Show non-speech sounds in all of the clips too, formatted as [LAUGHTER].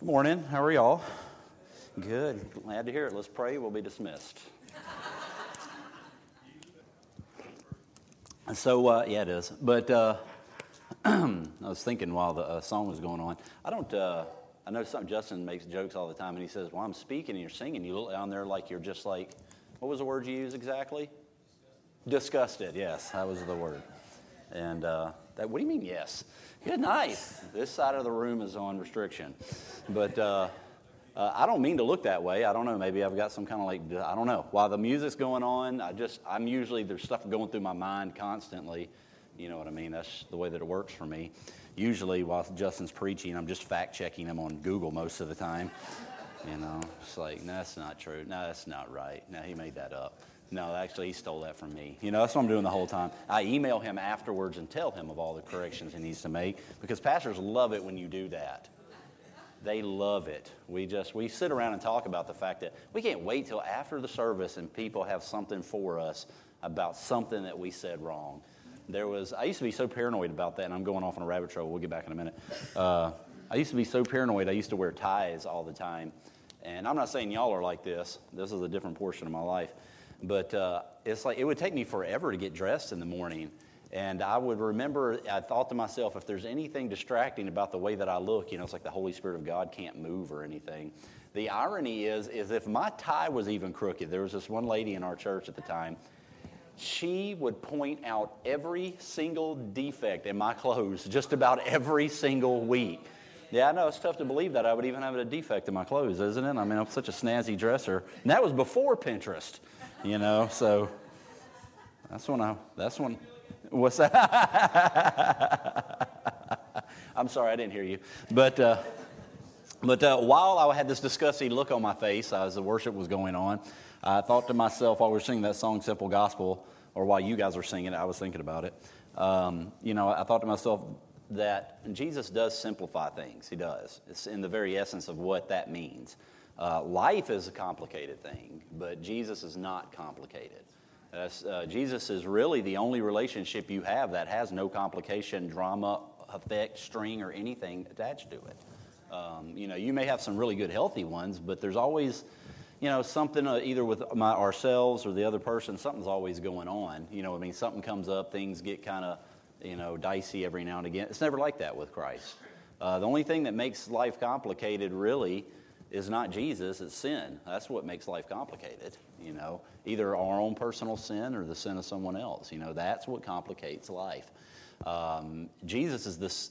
Good morning. How are y'all? Good. Glad to hear it. Let's pray. We'll be dismissed. so, uh, yeah, it is. But uh, [CLEARS THROAT] I was thinking while the uh, song was going on, I don't. Uh, I know some Justin makes jokes all the time, and he says, "Well, I'm speaking and you're singing. You look down there like you're just like, what was the word you used exactly? Disgusted. Yes, that was the word. And uh, that. What do you mean? Yes. Good night. This side of the room is on restriction. But uh, uh, I don't mean to look that way. I don't know. Maybe I've got some kind of like, I don't know. While the music's going on, I just, I'm usually, there's stuff going through my mind constantly. You know what I mean? That's the way that it works for me. Usually, while Justin's preaching, I'm just fact checking him on Google most of the time. You know, it's like, no, that's not true. No, that's not right. No, he made that up. No, actually, he stole that from me. You know, that's what I'm doing the whole time. I email him afterwards and tell him of all the corrections he needs to make because pastors love it when you do that. They love it. We just we sit around and talk about the fact that we can't wait till after the service and people have something for us about something that we said wrong. There was I used to be so paranoid about that, and I'm going off on a rabbit trail. We'll get back in a minute. Uh, I used to be so paranoid. I used to wear ties all the time, and I'm not saying y'all are like this. This is a different portion of my life. But uh, it's like it would take me forever to get dressed in the morning. And I would remember, I thought to myself, if there's anything distracting about the way that I look, you know, it's like the Holy Spirit of God can't move or anything. The irony is, is if my tie was even crooked, there was this one lady in our church at the time, she would point out every single defect in my [LAUGHS] clothes just about every single week. Yeah, I know it's tough to believe that I would even have a defect in my clothes, isn't it? I mean, I'm such a snazzy dresser. And that was before Pinterest you know, so that's when I, that's when, what's that? [LAUGHS] I'm sorry, I didn't hear you. But, uh, but uh, while I had this disgusting look on my face as the worship was going on, I thought to myself while we were singing that song, Simple Gospel, or while you guys were singing it, I was thinking about it. Um, you know, I thought to myself that Jesus does simplify things. He does. It's in the very essence of what that means. Uh, life is a complicated thing, but Jesus is not complicated. Uh, Jesus is really the only relationship you have that has no complication, drama, effect, string, or anything attached to it. Um, you know, you may have some really good, healthy ones, but there's always, you know, something uh, either with my, ourselves or the other person, something's always going on. You know, I mean, something comes up, things get kind of, you know, dicey every now and again. It's never like that with Christ. Uh, the only thing that makes life complicated, really, is not Jesus, it's sin. That's what makes life complicated, you know. Either our own personal sin or the sin of someone else. You know, that's what complicates life. Um, Jesus is this,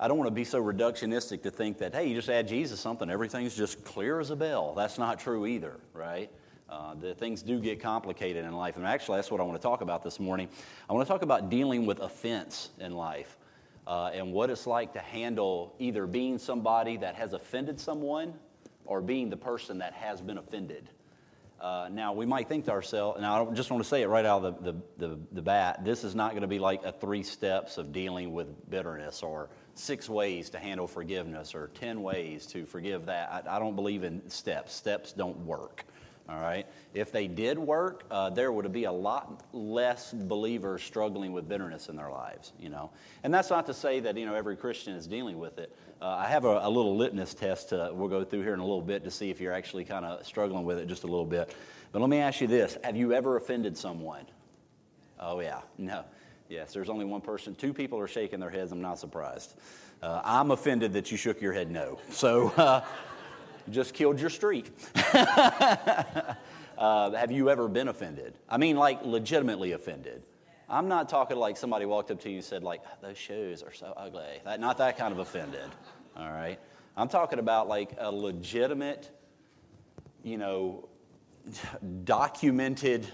I don't want to be so reductionistic to think that, hey, you just add Jesus something, everything's just clear as a bell. That's not true either, right? Uh, the things do get complicated in life. And actually, that's what I want to talk about this morning. I want to talk about dealing with offense in life. Uh, and what it's like to handle either being somebody that has offended someone or being the person that has been offended. Uh, now, we might think to ourselves, and I just want to say it right out of the, the, the, the bat this is not going to be like a three steps of dealing with bitterness or six ways to handle forgiveness or 10 ways to forgive that. I, I don't believe in steps. Steps don't work. All right? If they did work, uh, there would be a lot less believers struggling with bitterness in their lives, you know. And that's not to say that, you know, every Christian is dealing with it. Uh, I have a, a, little litmus test to, we'll go through here in a little bit to see if you're actually kind of struggling with it just a little bit. But let me ask you this Have you ever offended someone? Oh, yeah. [LAUGHS] No. Yes, there's only one person. Two people are shaking their heads. I'm not surprised. Uh, I'm offended that you shook your head no. So, [LAUGHS] uh, just killed your streak. [LAUGHS] uh, have you ever been offended? I mean, like legitimately offended. I'm not talking like somebody walked up to you and said, like, those shoes are so ugly. That, not that kind of offended, all right? I'm talking about like a legitimate, you know, documented,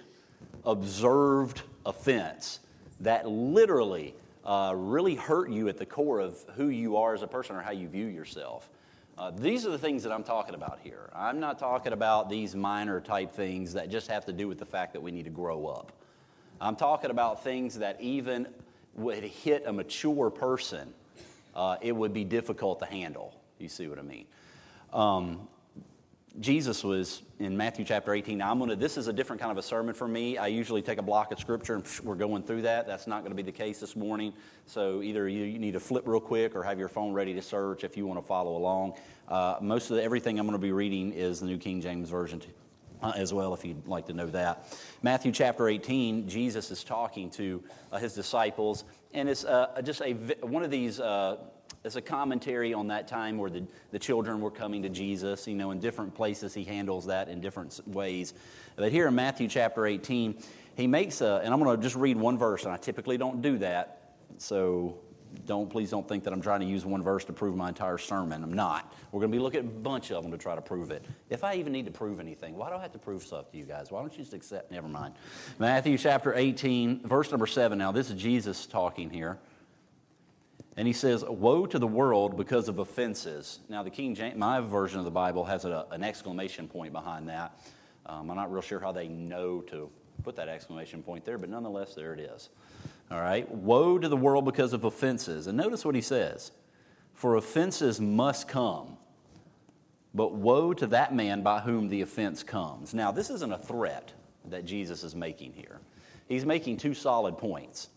observed offense that literally uh, really hurt you at the core of who you are as a person or how you view yourself. Uh, these are the things that I'm talking about here. I'm not talking about these minor type things that just have to do with the fact that we need to grow up. I'm talking about things that even would hit a mature person, uh, it would be difficult to handle. You see what I mean? Um, Jesus was in Matthew chapter 18. Now, I'm going to, this is a different kind of a sermon for me. I usually take a block of scripture and we're going through that. That's not going to be the case this morning. So either you, need to flip real quick or have your phone ready to search if you want to follow along. Uh, most of the, everything I'm going to be reading is the New King James Version uh, as well, if you'd like to know that. Matthew chapter 18, Jesus is talking to uh, his disciples, and it's uh, just a, one of these it's a commentary on that time where the, the children were coming to Jesus. You know, in different places, he handles that in different ways. But here in Matthew chapter 18, he makes a, and I'm going to just read one verse, and I typically don't do that. So don't please don't think that I'm trying to use one verse to prove my entire sermon. I'm not. We're going to be looking at a bunch of them to try to prove it. If I even need to prove anything, why do I have to prove stuff to you guys? Why don't you just accept? Never mind. Matthew chapter 18, verse number 7. Now, this is Jesus talking here. And he says, Woe to the world because of offenses. Now, the King James, my version of the Bible has a, an exclamation point behind that. Um, I'm not real sure how they know to put that exclamation point there, but nonetheless, there it is. All right? Woe to the world because of offenses. And notice what he says For offenses must come, but woe to that man by whom the offense comes. Now, this isn't a threat that Jesus is making here, he's making two solid points.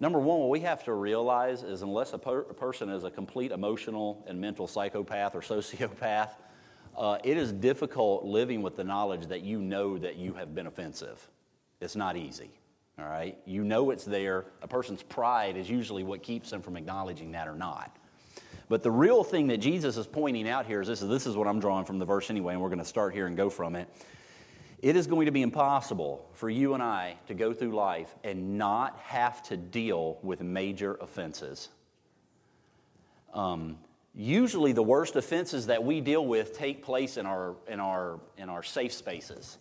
Number one, what we have to realize is unless a, per- a person is a complete emotional and mental psychopath or [LAUGHS] sociopath, uh, it is difficult living with the knowledge that you know that you have been offensive. It's not easy, all right? You know it's there. A person's pride is usually what keeps them from acknowledging that or not. But the real thing that Jesus is pointing out here is this, this is what I'm drawing from the verse anyway, and we're going to start here and go from it it is going to be impossible for you and I to go through life and not have to deal with major offenses. Um, usually, the worst offenses that we deal with take place in our, in our, in our safe spaces,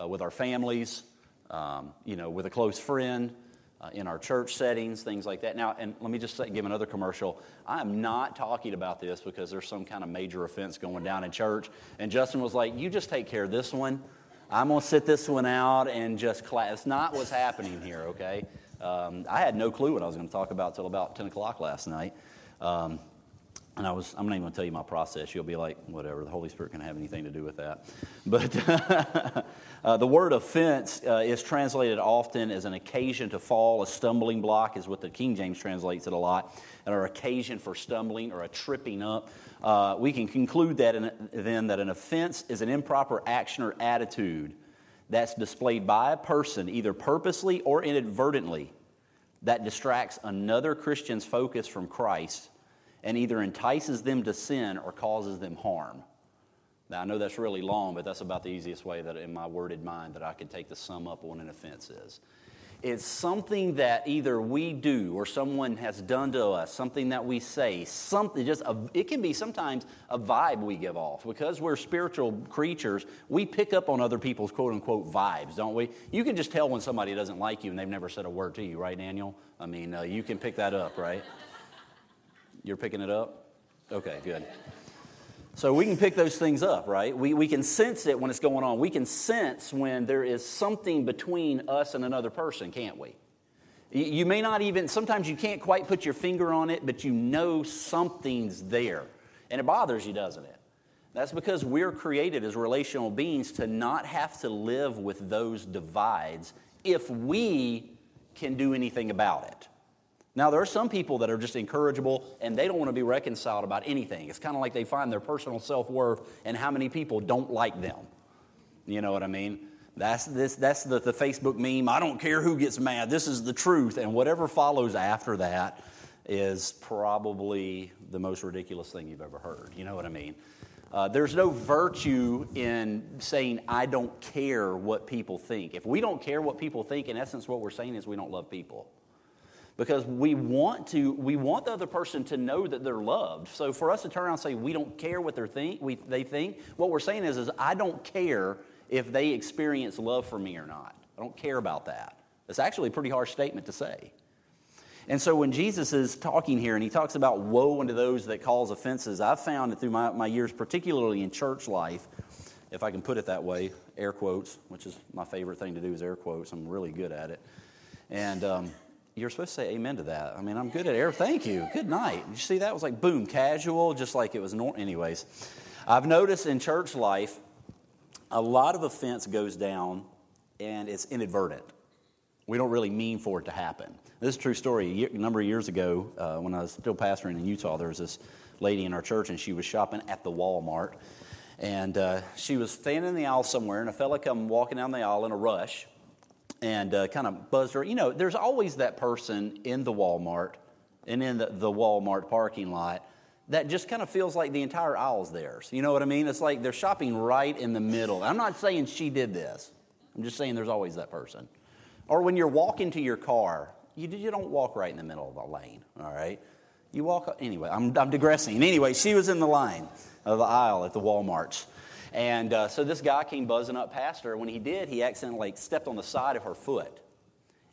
uh, with our families, um, you know, with a close friend, uh, in our church settings, things like that. Now, and let me just say, give another commercial. I am not talking about this because there's some kind of major offense going down in church. And Justin was like, You just take care of this one. I'm going to sit this one out and just class. It's not what's happening here, okay? Um, I had no clue what I was going to talk about till about 10 o'clock last night. Um, and I was, I'm not even going to tell you my process. You'll be like, whatever, the Holy Spirit can have anything to do with that. But [LAUGHS] uh, the word offense uh, is translated often as an occasion to fall. A stumbling block is what the King James translates it a lot, or occasion for stumbling or a tripping up. Uh, we can conclude that in, then that an offense is an improper action or attitude that's displayed by a person, either purposely or inadvertently, that distracts another Christian's focus from Christ and either entices them to sin or causes them harm. Now, I know that's really long, but that's about the easiest way that in my worded mind that I could take to sum up what an offense is. It's something that either we do or someone has done to us, something that we say, something just a, it can be sometimes a vibe we give off. Because we're spiritual creatures, we pick up on other people's quote unquote vibes, don't we? You can just tell when somebody doesn't like you and they've never said a word to you, right, Daniel? I mean, uh, you can pick that up, right? You're picking it up? Okay, good. So we can pick those things up, right? We, we can sense it when it's going on. We can sense when there is something between us and another person, can't we? You may not even, sometimes you can't quite put your finger on it, but you know something's there. And it bothers you, doesn't it? That's because we're created as relational beings to not have to live with those divides if we can do anything about it. Now, there are some people that are just incorrigible and they don't want to be reconciled about anything. It's kind of like they find their personal self worth and how many people don't like them. You know what I mean? That's, this, that's the, the Facebook meme. I don't care who gets mad. This is the truth. And whatever follows after that is probably the most ridiculous thing you've ever heard. You know what I mean? Uh, there's no virtue in saying, I don't care what people think. If we don't care what people think, in essence, what we're saying is we don't love people because we want to we want the other person to know that they're loved. So for us to turn around and say we don't care what they think we, they think what we're saying is, is i don't care if they experience love for me or not. I don't care about that. It's actually a pretty harsh statement to say. And so when jesus is talking here and he talks about woe unto those that cause offenses i've found that through my, my years particularly in church life if i can put it that way air quotes which is my favorite thing to do is air quotes. I'm really good at it. And um, you're supposed to say amen to that. I mean, I'm good at air. Thank you. Good night. You see that? Was like boom, casual, just like it was normal. Anyways, I've noticed in church life, a lot of offense goes down and it's inadvertent. We don't really mean for it to happen. This is a true story. A number of years ago, uh, when I was still pastoring in Utah, there was this lady in our church, and she was shopping at the Walmart. And uh, she was standing in the aisle somewhere, and a fella come walking down the aisle in a rush and uh, kind of buzzed her. You know, there's always that person in the Walmart and in the, the Walmart parking lot that just kind of feels like the entire aisle is theirs. You know what I mean? It's like they're shopping right in the middle. I'm not saying she did this, I'm just saying there's always that person. Or when you're walking to your car, you, you don't walk right in the middle of the lane, all right? You walk, anyway, I'm, I'm digressing. Anyway, she was in the line of the aisle at the Walmarts. And uh, so this guy came buzzing up past her. When he did, he accidentally stepped on the side of her foot.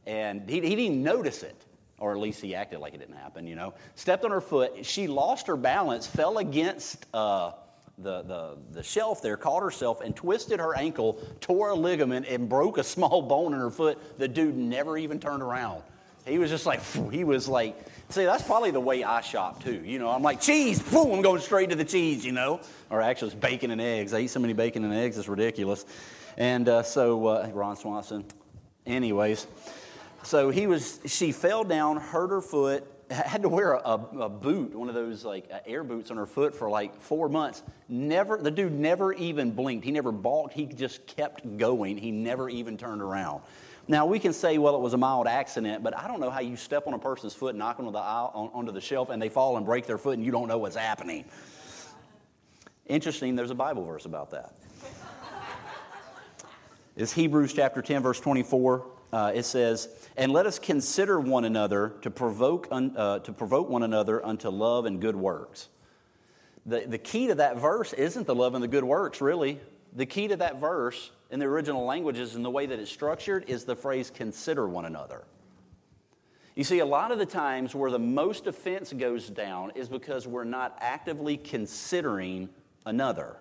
And he, he didn't notice it, or at least he acted like it didn't happen, you know. Stepped on her foot. She lost her balance, fell against uh, the, the, the shelf there, caught herself, and twisted her ankle, tore a ligament, and broke a small [LAUGHS] bone in her foot. The dude never even turned around. He was just like, [LAUGHS] he was like, see, that's probably the way I shop too. You know, I'm like, cheese, boom, I'm going straight to the cheese, you know. Or actually, it's bacon and eggs. I eat so many bacon and eggs, it's ridiculous. And uh, so, uh, Ron Swanson. Anyways, so he was, she fell down, hurt her foot, had to wear a, a, boot, one of those like uh, air boots on her foot for like four months. Never, the dude never even blinked. He never balked. He just kept going. He never even turned around. Now, we can say, well, it was a mild accident, but I don't know how you step on a person's foot, knock onto the, aisle, on, onto the shelf, and they fall and break their foot, and you don't know what's happening. Interesting, there's a Bible verse about that. it's Hebrews chapter 10, verse 24. Uh, it says, And let us consider one another to provoke, un, uh, to provoke one another unto love and good works. The, the key to that verse isn't the love and the good works, really. The key to that verse in the original languages and the way that it's structured is the phrase consider one another. You see, a lot of the times where the most offense goes down is because we're not actively considering another.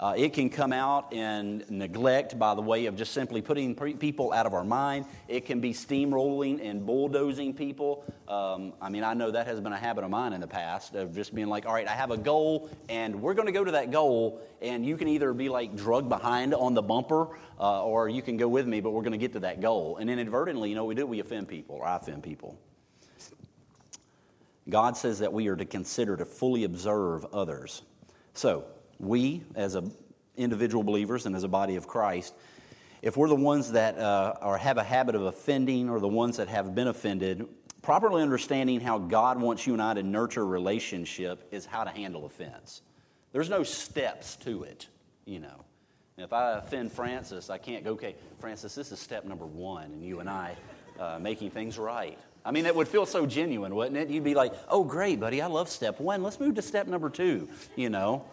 Uh, it can come out in neglect by the way of just simply putting people out of our mind. It can be steamrolling and bulldozing people. Um, I mean, I know that has been a habit of mine in the past of just being like, all right, I have a goal and we're going to go to that goal. And you can either be like drugged behind on the bumper uh, or you can go with me, but we're going to get to that goal. And inadvertently, you know, we do, we offend people or I offend people. God says that we are to consider to fully observe others. So, we, as a individual believers and as a body of Christ, if we're the ones that uh, are, have a habit of offending or the ones that have been offended, properly understanding how God wants you and I to nurture relationship is how to handle offense. There's no steps to it, you know. If I offend Francis, I can't go, okay, Francis, this is step number one, and you and I uh, making things right. I mean, it would feel so genuine, wouldn't it? You'd be like, oh, great, buddy, I love step one. Let's move to step number two, you know.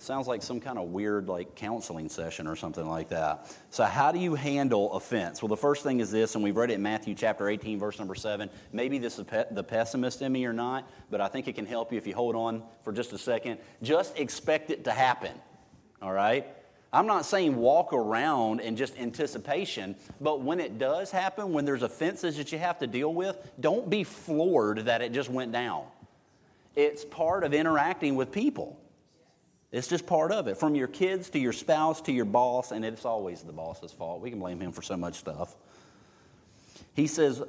Sounds like some kind of weird like counseling session or something like that. So how do you handle offense? Well, the first thing is this, and we've read it in Matthew chapter 18, verse number 7. Maybe this is pe- the pessimist in me or not, but I think it can help you if you hold on for just a second. Just expect it to happen. All right? I'm not saying walk around in just anticipation, but when it does happen, when there's offenses that you have to deal with, don't be floored that it just went down. It's part of interacting with people. It's just part of it. From your kids to your spouse to your boss, and it's always the boss's fault. We can blame him for so much stuff. He says,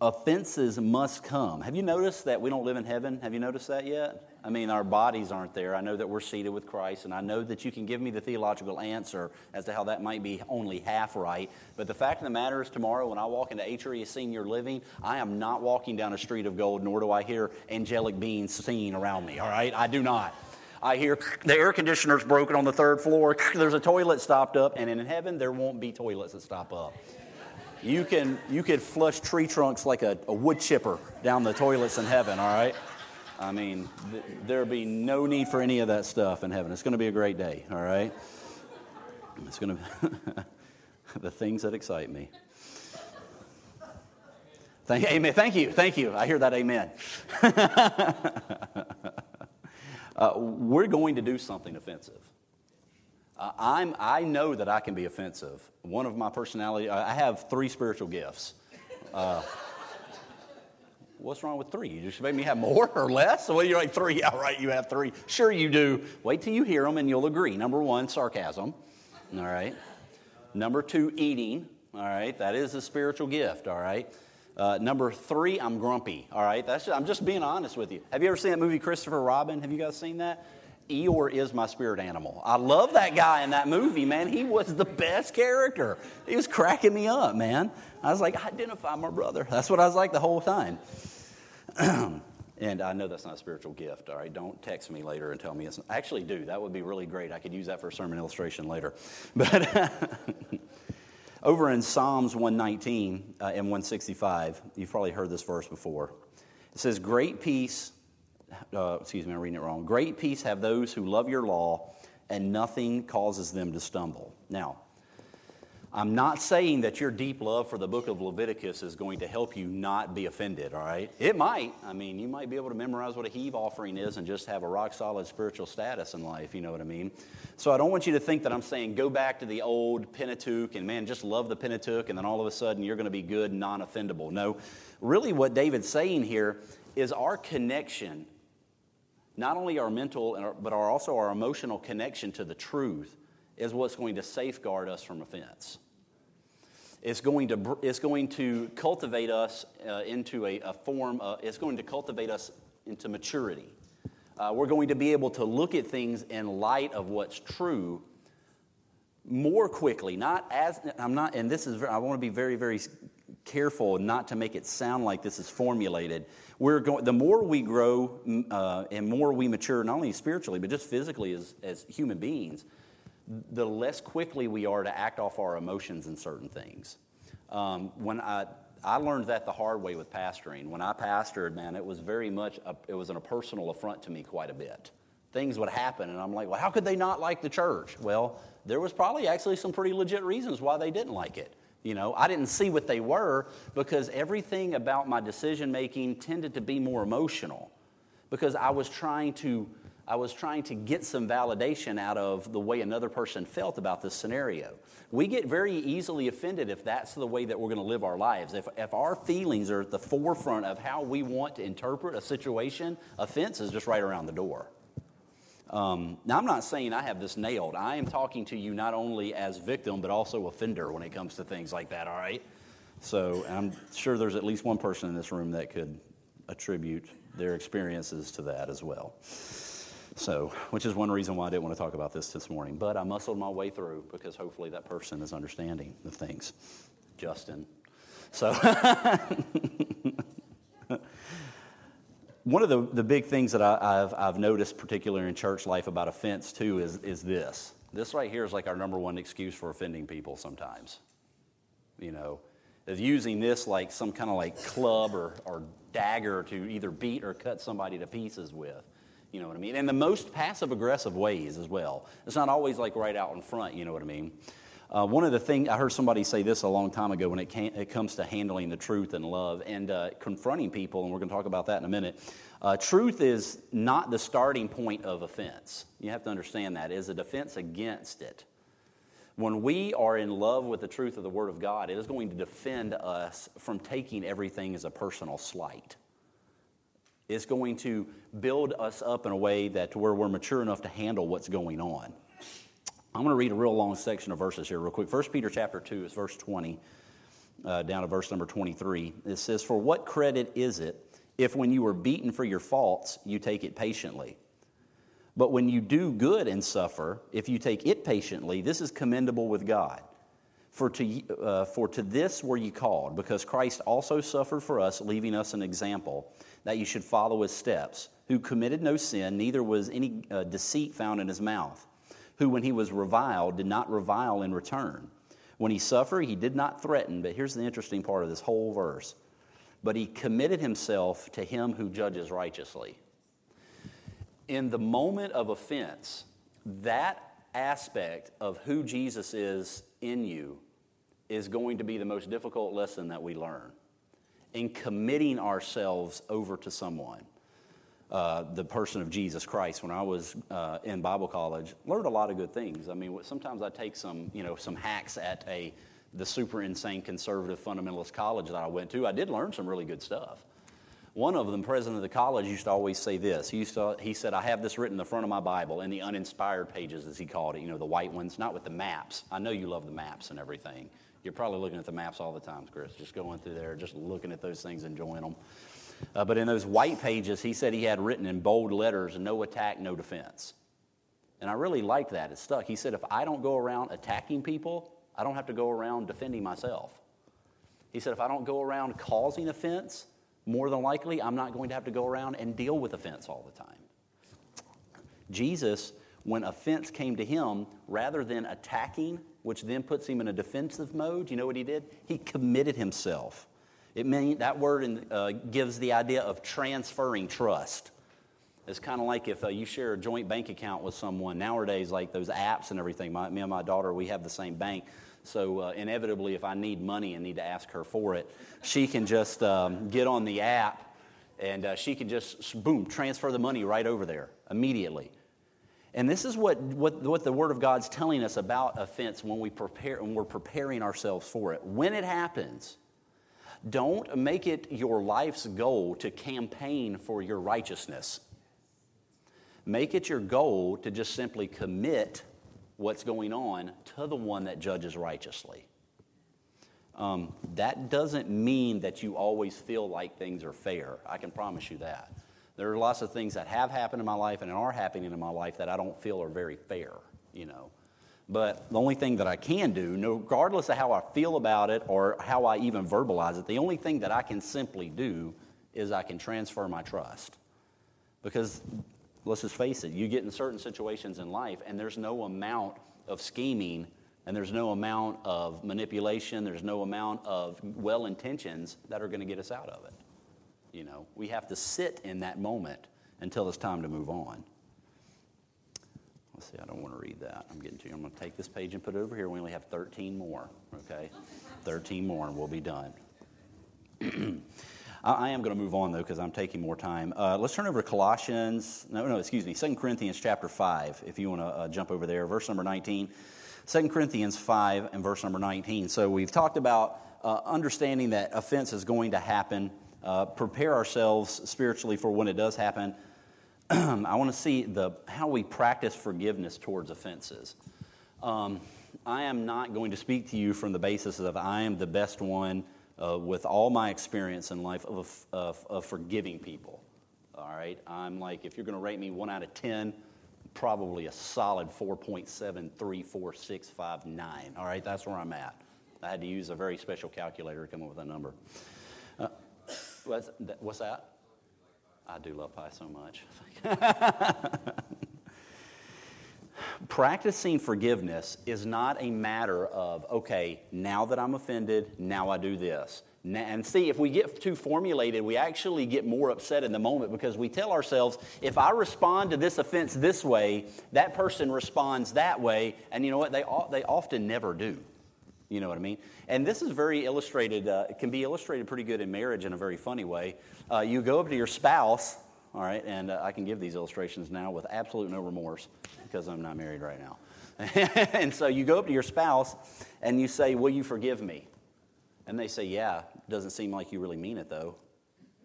offenses must come. Have you noticed that we don't live in heaven? Have you noticed that yet? I mean, our bodies aren't there. I know that we're seated with Christ, and I know that you can give me the theological answer as to how that might be only half right. But the fact of the matter is, tomorrow when I walk into Atria Senior Living, I am not walking down a street of gold, nor do I hear angelic beings singing around me, all right? I do not. I hear the air conditioner's broken on the third floor. [LAUGHS] There's a toilet stopped up, and in heaven there won't be toilets that stop up. You can you could flush tree trunks like a, a wood chipper down the toilets in heaven. All right. I mean, th- there'll be no need for any of that stuff in heaven. It's going to be a great day. All right. It's going [LAUGHS] to the things that excite me. Thank, amen. Thank you. Thank you. I hear that. Amen. [LAUGHS] uh, we're going to do something offensive. Uh, I'm, I know that I can be offensive. One of my personality, I have three spiritual gifts. Uh, what's wrong with three? You just make me have more or less? Well, you're like, three, all right, you have three. Sure, you do. Wait till you hear them and you'll agree. Number one, sarcasm. All right. Number two, eating. All right. That is a spiritual gift. All right. Uh, number three, I'm grumpy. All right. That's just, I'm just being honest with you. Have you ever seen that movie, Christopher Robin? Have you guys seen that? Eeyore is my spirit animal. I love that guy in that movie, man. He was the best character. He was cracking me up, man. I was like, identify my brother. That's what I was like the whole time. [CLEARS THROAT] and I know that's not a spiritual gift, all right? Don't text me later and tell me it's. Actually, do. That would be really great. I could use that for a sermon illustration later. [LAUGHS] But [LAUGHS] over in Psalms 119 uh, and 165, you've probably heard this verse before. It says, Great peace uh, excuse me, I'm reading it wrong. Great peace have those who love your law, and nothing causes them to stumble. Now, I'm not saying that your deep love for the book of Leviticus is going to help you not be offended, all right? It might. I mean, you might be able to memorize what a heave offering is and just have a rock solid spiritual status in life, you know what I mean? So I don't want you to think that I'm saying go back to the old Pentateuch and man, just love the Pentateuch and then all of a sudden you're going to be good non offendable. No, really, what David's saying here is our connection not only our mental, but our, also our emotional connection to the truth is what's going to safeguard us from offense. It's going to, it's going to cultivate us uh, into a, a form, uh, it's going to cultivate us into maturity. Uh, we're going to be able to look at things in light of what's true more quickly, not as, I'm not, and this is, I want to be very, very careful not to make it sound like this is formulated. We're going, the more we grow uh, and more we mature, not only spiritually, but just physically as, as human beings, the less quickly we are to act off our emotions in certain things. Um, when I, I learned that the hard way with pastoring. When I pastored, man, it was very much, a, it was a personal affront to me quite a bit. Things would happen, and I'm like, well, how could they not like the church? Well, there was probably actually some pretty legit reasons why they didn't like it. You know, I didn't see what they were because everything about my decision making tended to be more emotional because I was trying to I was trying to get some validation out of the way another person felt about this scenario. We get very easily offended if that's the way that we're going to live our lives. If, if our feelings are at the forefront of how we want to interpret a situation, offense is just right around the door. Um, now, I'm not saying I have this nailed. I am talking to you not only as victim, but also offender when it comes to things like that, all right? So I'm sure there's at least one person in this room that could attribute their experiences to that as well. So, which is one reason why I didn't want to talk about this this morning. But I muscled my way through because hopefully that person is understanding the things. Justin. So, [LAUGHS] one of the, the big things that I, have I've noticed, particularly in church life, about offense too, is, is this. This right here is like our number one excuse for offending people sometimes. You know, is using this like some kind of like club or, or dagger to either beat or cut somebody to pieces with. You know what I mean? And the most passive aggressive ways as well. It's not always like right out in front, you know what I mean? Uh, one of the things, I heard somebody say this a long time ago when it, came, it comes to handling the truth and love and uh, confronting people, and we're going to talk about that in a minute. Uh, truth is not the starting point of offense. You have to understand that. It is a defense against it. When we are in love with the truth of the Word of God, it is going to defend us from taking everything as a personal slight. It's going to build us up in a way that to where we're mature enough to handle what's going on. I'm going to read a real long section of verses here, real quick. 1 Peter chapter 2 is verse 20, uh, down to verse number 23. It says, For what credit is it if when you are beaten for your faults, you take it patiently? But when you do good and suffer, if you take it patiently, this is commendable with God. For to, uh, for to this were you called, because Christ also suffered for us, leaving us an example that you should follow his steps, who committed no sin, neither was any uh, deceit found in his mouth who, when he was reviled, did not revile in return. When he suffered, he did not threaten. But here's the interesting part of this whole verse. But he committed himself to him who judges righteously. In the moment of offense, that aspect of who Jesus is in you is going to be the most difficult lesson that we learn in committing ourselves over to someone. Uh, the person of Jesus Christ when I was uh, in Bible college. Learned a lot of good things. I mean, sometimes I take some, you know, some hacks at a the super insane conservative fundamentalist college that I went to. I did learn some really good stuff. One of them, president of the college, used to always say this. He, used to, he said, I have this written in the front of my Bible in the uninspired pages, as he called it, you know, the white ones, not with the maps. I know you love the maps and everything. You're probably looking at the maps all the time, Chris, just going through there, just looking at those things, enjoying them. Uh, but in those white pages, he said he had written in bold letters, no attack, no defense. And I really liked that. It stuck. He said, if I don't go around attacking people, I don't have to go around defending myself. He said, if I don't go around causing offense, more than likely, I'm not going to have to go around and deal with offense all the time. Jesus, when offense came to him, rather than attacking, which then puts him in a defensive mode, you know what he did? He committed himself. It mean, that word in, uh, gives the idea of transferring trust. It's kind of like if uh, you share a joint bank account with someone. Nowadays, like those apps and everything, my, me and my daughter, we have the same bank. So uh, inevitably, if I need money and need to ask her for it, she can just um, get on the app and uh, she can just, boom, transfer the money right over there immediately. And this is what, what, what the Word of God's telling us about offense when, we prepare, when we're preparing ourselves for it. When it happens, don't make it your life's goal to campaign for your righteousness. Make it your goal to just simply commit what's going on to the one that judges righteously. Um, that doesn't mean that you always feel like things are fair. I can promise you that. There are lots of things that have happened in my life and are happening in my life that I don't feel are very fair, you know. But the only thing that I can do, regardless of how I feel about it or how I even verbalize it, the only thing that I can simply do is I can transfer my trust. Because let's just face it, you get in certain situations in life and there's no amount of scheming and there's no amount of manipulation, there's no amount of well intentions that are going to get us out of it. You know, we have to sit in that moment until it's time to move on. Let's see, I don't want to read that. I'm getting to you. I'm going to take this page and put it over here. We only have 13 more, okay? 13 more and we'll be done. [CLEARS THROAT] I, am going to move on, though, because I'm taking more time. Uh, let's turn over to Colossians, no, no, excuse me, 2 Corinthians chapter 5, if you want to uh, jump over there, verse number 19. 2 Corinthians 5 and verse number 19. So we've talked about uh, understanding that offense is going to happen, uh, prepare ourselves spiritually for when it does happen. [CLEARS THROAT] I want to see the, how we practice forgiveness towards offenses. Um, I am not going to speak to you from the basis of I am the best one uh, with all my experience in life of, of, of forgiving people. All right, I'm like, if you're going to rate me one out of 10, probably a solid 4.73465.9. All right, that's where I'm at. I had to use a very special calculator to come up with a number. What's, what's that? I do love pie so much. [LAUGHS] practicing forgiveness is not a matter of, okay, now that I'm offended, now I do this. And see, if we get too formulated, we actually get more upset in the moment because we tell ourselves, if I respond to this offense this way, that person responds that way. And you know what? They, they often never do. You know what I mean? And this is very illustrated, uh, it can be illustrated pretty good in marriage in a very funny way. Uh, you go up to your spouse, all right, and uh, I can give these illustrations now with absolute no remorse because I'm not married right now. [LAUGHS] and so you go up to your spouse and you say, Will you forgive me? And they say, Yeah. Doesn't seem like you really mean it, though.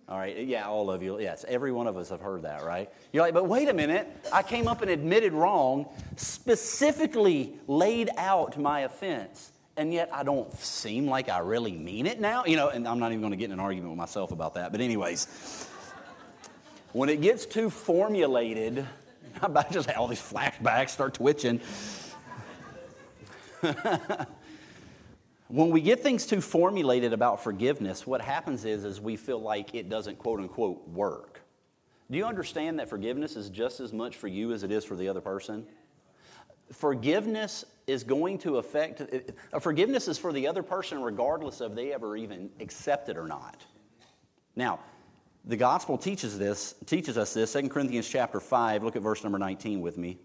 All right, yeah, all of you. Yes, every one of us have heard that, right? You're like, but wait a minute. I came up and admitted wrong, specifically laid out my offense, and yet I don't seem like I really mean it now. You know, and I'm not even going to get in an argument with myself about that. But, anyways, when it gets too formulated, [LAUGHS] about just have all these flashbacks, start twitching. [LAUGHS] when we get things too formulated about forgiveness, what happens is, is we feel like it doesn't quote unquote work. Do you understand that forgiveness is just as much for you as it is for the other person? Forgiveness is going to affect, uh, forgiveness is for the other person regardless of they ever even accept it or not. Now, the gospel teaches this, teaches us this. 2 Corinthians chapter 5, look at verse number 19 with me.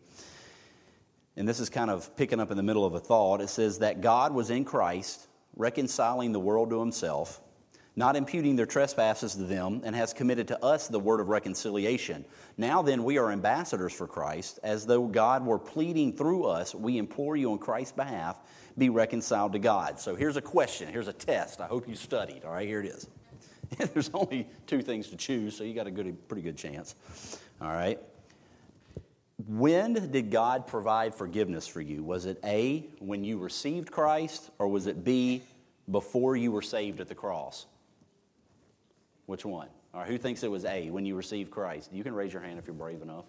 And this is kind of picking up in the middle of a thought. It says that God was in Christ, reconciling the world to himself, not imputing their trespasses to them, and has committed to us the word of reconciliation. Now then, we are ambassadors for Christ, as though God were pleading through us. We implore you on Christ's behalf, be reconciled to God. So here's a question, here's a test. I hope you studied. All right, here it is. [LAUGHS] There's only two things to choose, so you got a good, pretty good chance. All right. When did God provide forgiveness for you? Was it A, when you received Christ, or was it B, before you were saved at the cross? Which one? All right, who thinks it was A, when you received Christ? You can raise your hand if you're brave enough.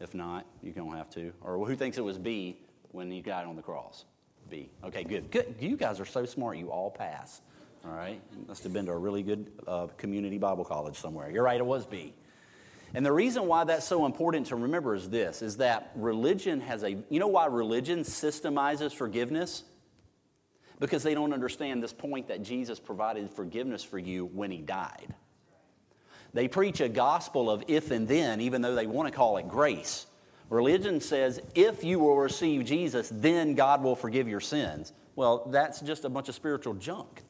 If not, you don't have to. Or who thinks it was B, when you got on the cross? B. Okay, good. Good. You guys are so smart, you all pass. All right? Must have been to a really good uh, community Bible college somewhere. You're right, it was B. And the reason why that's so important to remember is this is that religion has a you know why religion systemizes forgiveness? Because they don't understand this point that Jesus provided forgiveness for you when he died. They preach a gospel of if and then, even though they want to call it grace. Religion says if you will receive Jesus, then God will forgive your sins. Well, that's just a bunch of spiritual junk.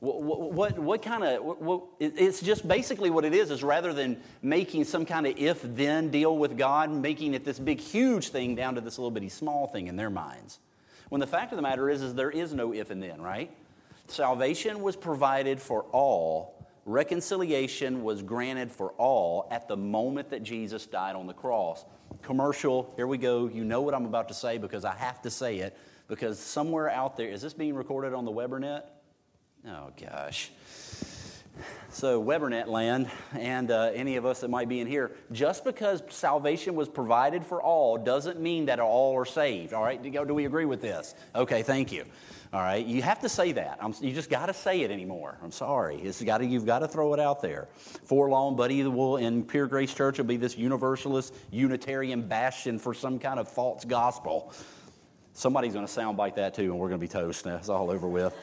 What, what, what kind of, it's just basically what it is, is rather than making some kind of if then deal with God, making it this big, huge thing down to this little bitty small thing in their minds. When the fact of the matter is, is there is no if and then, right? Salvation was provided for all, reconciliation was granted for all at the moment that Jesus died on the cross. Commercial, here we go. You know what I'm about to say because I have to say it because somewhere out there, is this being recorded on the Webernet? Oh, gosh. So, Webernet land, and uh, any of us that might be in here, just because salvation was provided for all doesn't mean that all are saved. All right? Do we agree with this? Okay, thank you. All right, you have to say that. I'm, you just got to say it anymore. I'm sorry. It's got to, you've got to throw it out there. For long, Buddy will in Pure Grace Church will be this universalist, Unitarian bastion for some kind of false gospel. Somebody's going to soundbite that too, and we're going to be toast. That's all over with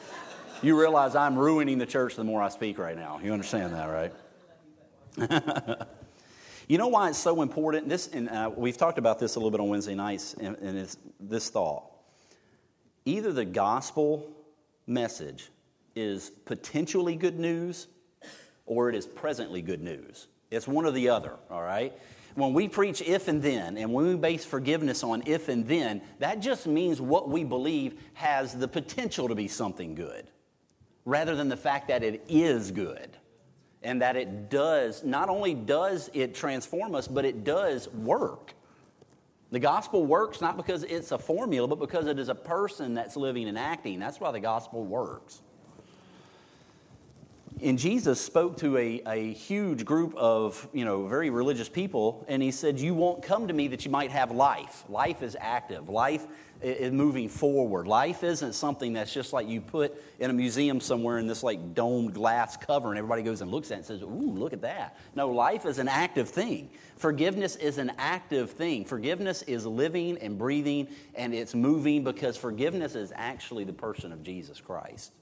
you realize I'm ruining the church the more I speak right now. You understand that, right? [LAUGHS] you know why it's so important? This, and uh, we've talked about this a little bit on Wednesday nights, and, and it's this thought. Either the gospel message is potentially good news or it is presently good news. It's one or the other, all right? When we preach if and then, and when we base forgiveness on if and then, that just means what we believe has the potential to be something good rather than the fact that it is good and that it does, not only does it transform us, but it does work. The gospel works not because it's a formula, but because it is a person that's living and acting. That's why the gospel works. And Jesus spoke to a, a huge group of, you know, very religious people, and he said, You won't come to me that you might have life. Life is active. Life is moving forward. Life isn't something that's just like you put in a museum somewhere in this like domed glass cover and everybody goes and looks at it and says, Ooh, look at that. No, life is an active thing. Forgiveness is an active thing. Forgiveness is living and breathing and it's moving because forgiveness is actually the person of Jesus Christ.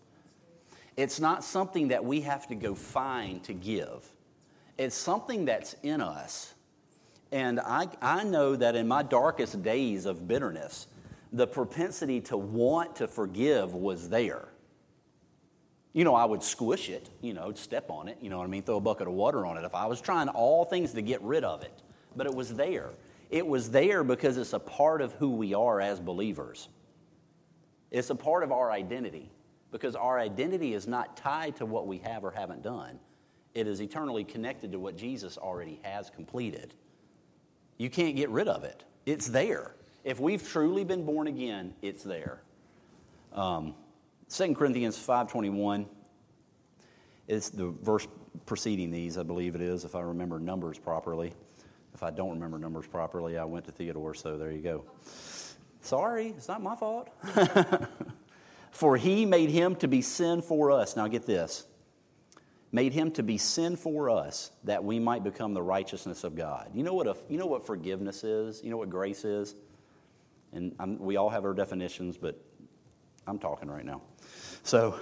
It's not something that we have to go find to give, it's something that's in us. And I, I know that in my darkest days of bitterness, the propensity to want to forgive was there. You know, I would squish it, you know, step on it, you know what I mean, throw a bucket of water on it if I was trying all things to get rid of it. But it was there. It was there because it's a part of who we are as believers. It's a part of our identity because our identity is not tied to what we have or haven't done. It is eternally connected to what Jesus already has completed. You can't get rid of it. It's there. If we've truly been born again, it's there. Um, 2 Corinthians 5.21 is the verse preceding these, I believe it is, if I remember numbers properly. If I don't remember numbers properly, I went to Theodore, so there you go. Sorry, it's not my fault. [LAUGHS] for he made him to be sin for us. Now get this. Made him to be sin for us that we might become the righteousness of God. You know what, a, you know what forgiveness is? You know what grace is? And I'm, we all have our definitions, but I'm talking right now. So,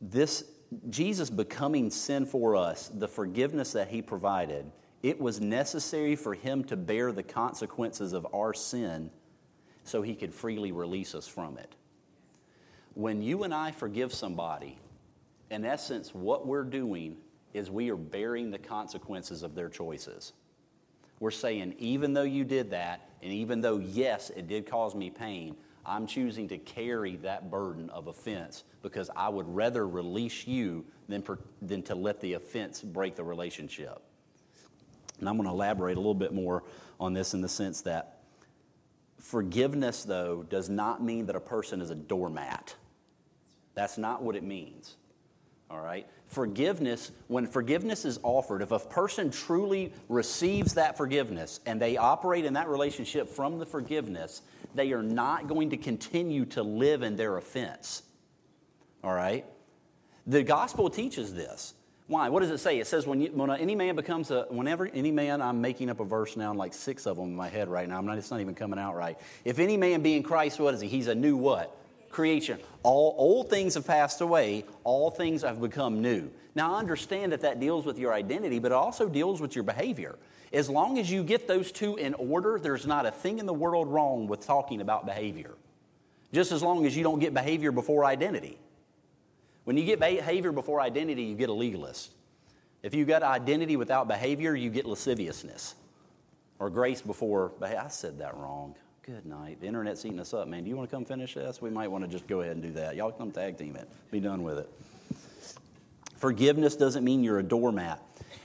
this Jesus becoming sin for us, the forgiveness that he provided, it was necessary for him to bear the consequences of our sin so he could freely release us from it. When you and I forgive somebody, in essence, what we're doing is we are bearing the consequences of their choices. We're saying, even though you did that, and even though, yes, it did cause me pain, I'm choosing to carry that burden of offense because I would rather release you than, per, than to let the offense break the relationship. And I'm going to elaborate a little bit more on this in the sense that forgiveness, though, does not mean that a person is a doormat. That's not what it means. All right? Forgiveness, when forgiveness is offered, if a person truly receives that forgiveness and they operate in that relationship from the forgiveness, they are not going to continue to live in their offense. All right? The gospel teaches this. Why? What does it say? It says when, you, when any man becomes a, whenever any man, I'm making up a verse now, like six of them in my head right now. I'm not, it's not even coming out right. If any man be in Christ, what is he? He's a new what? Creation. All old things have passed away, all things have become new. Now, I understand that that deals with your identity, but it also deals with your behavior. As long as you get those two in order, there's not a thing in the world wrong with talking about behavior. Just as long as you don't get behavior before identity. When you get behavior before identity, you get a legalist. If you got identity without behavior, you get lasciviousness. Or grace before I said that wrong. Good night. The internet's eating us up, man. Do you want to come finish this? We might want to just go ahead and do that. Y'all come tag team it. Be done with it. Forgiveness doesn't mean you're a doormat.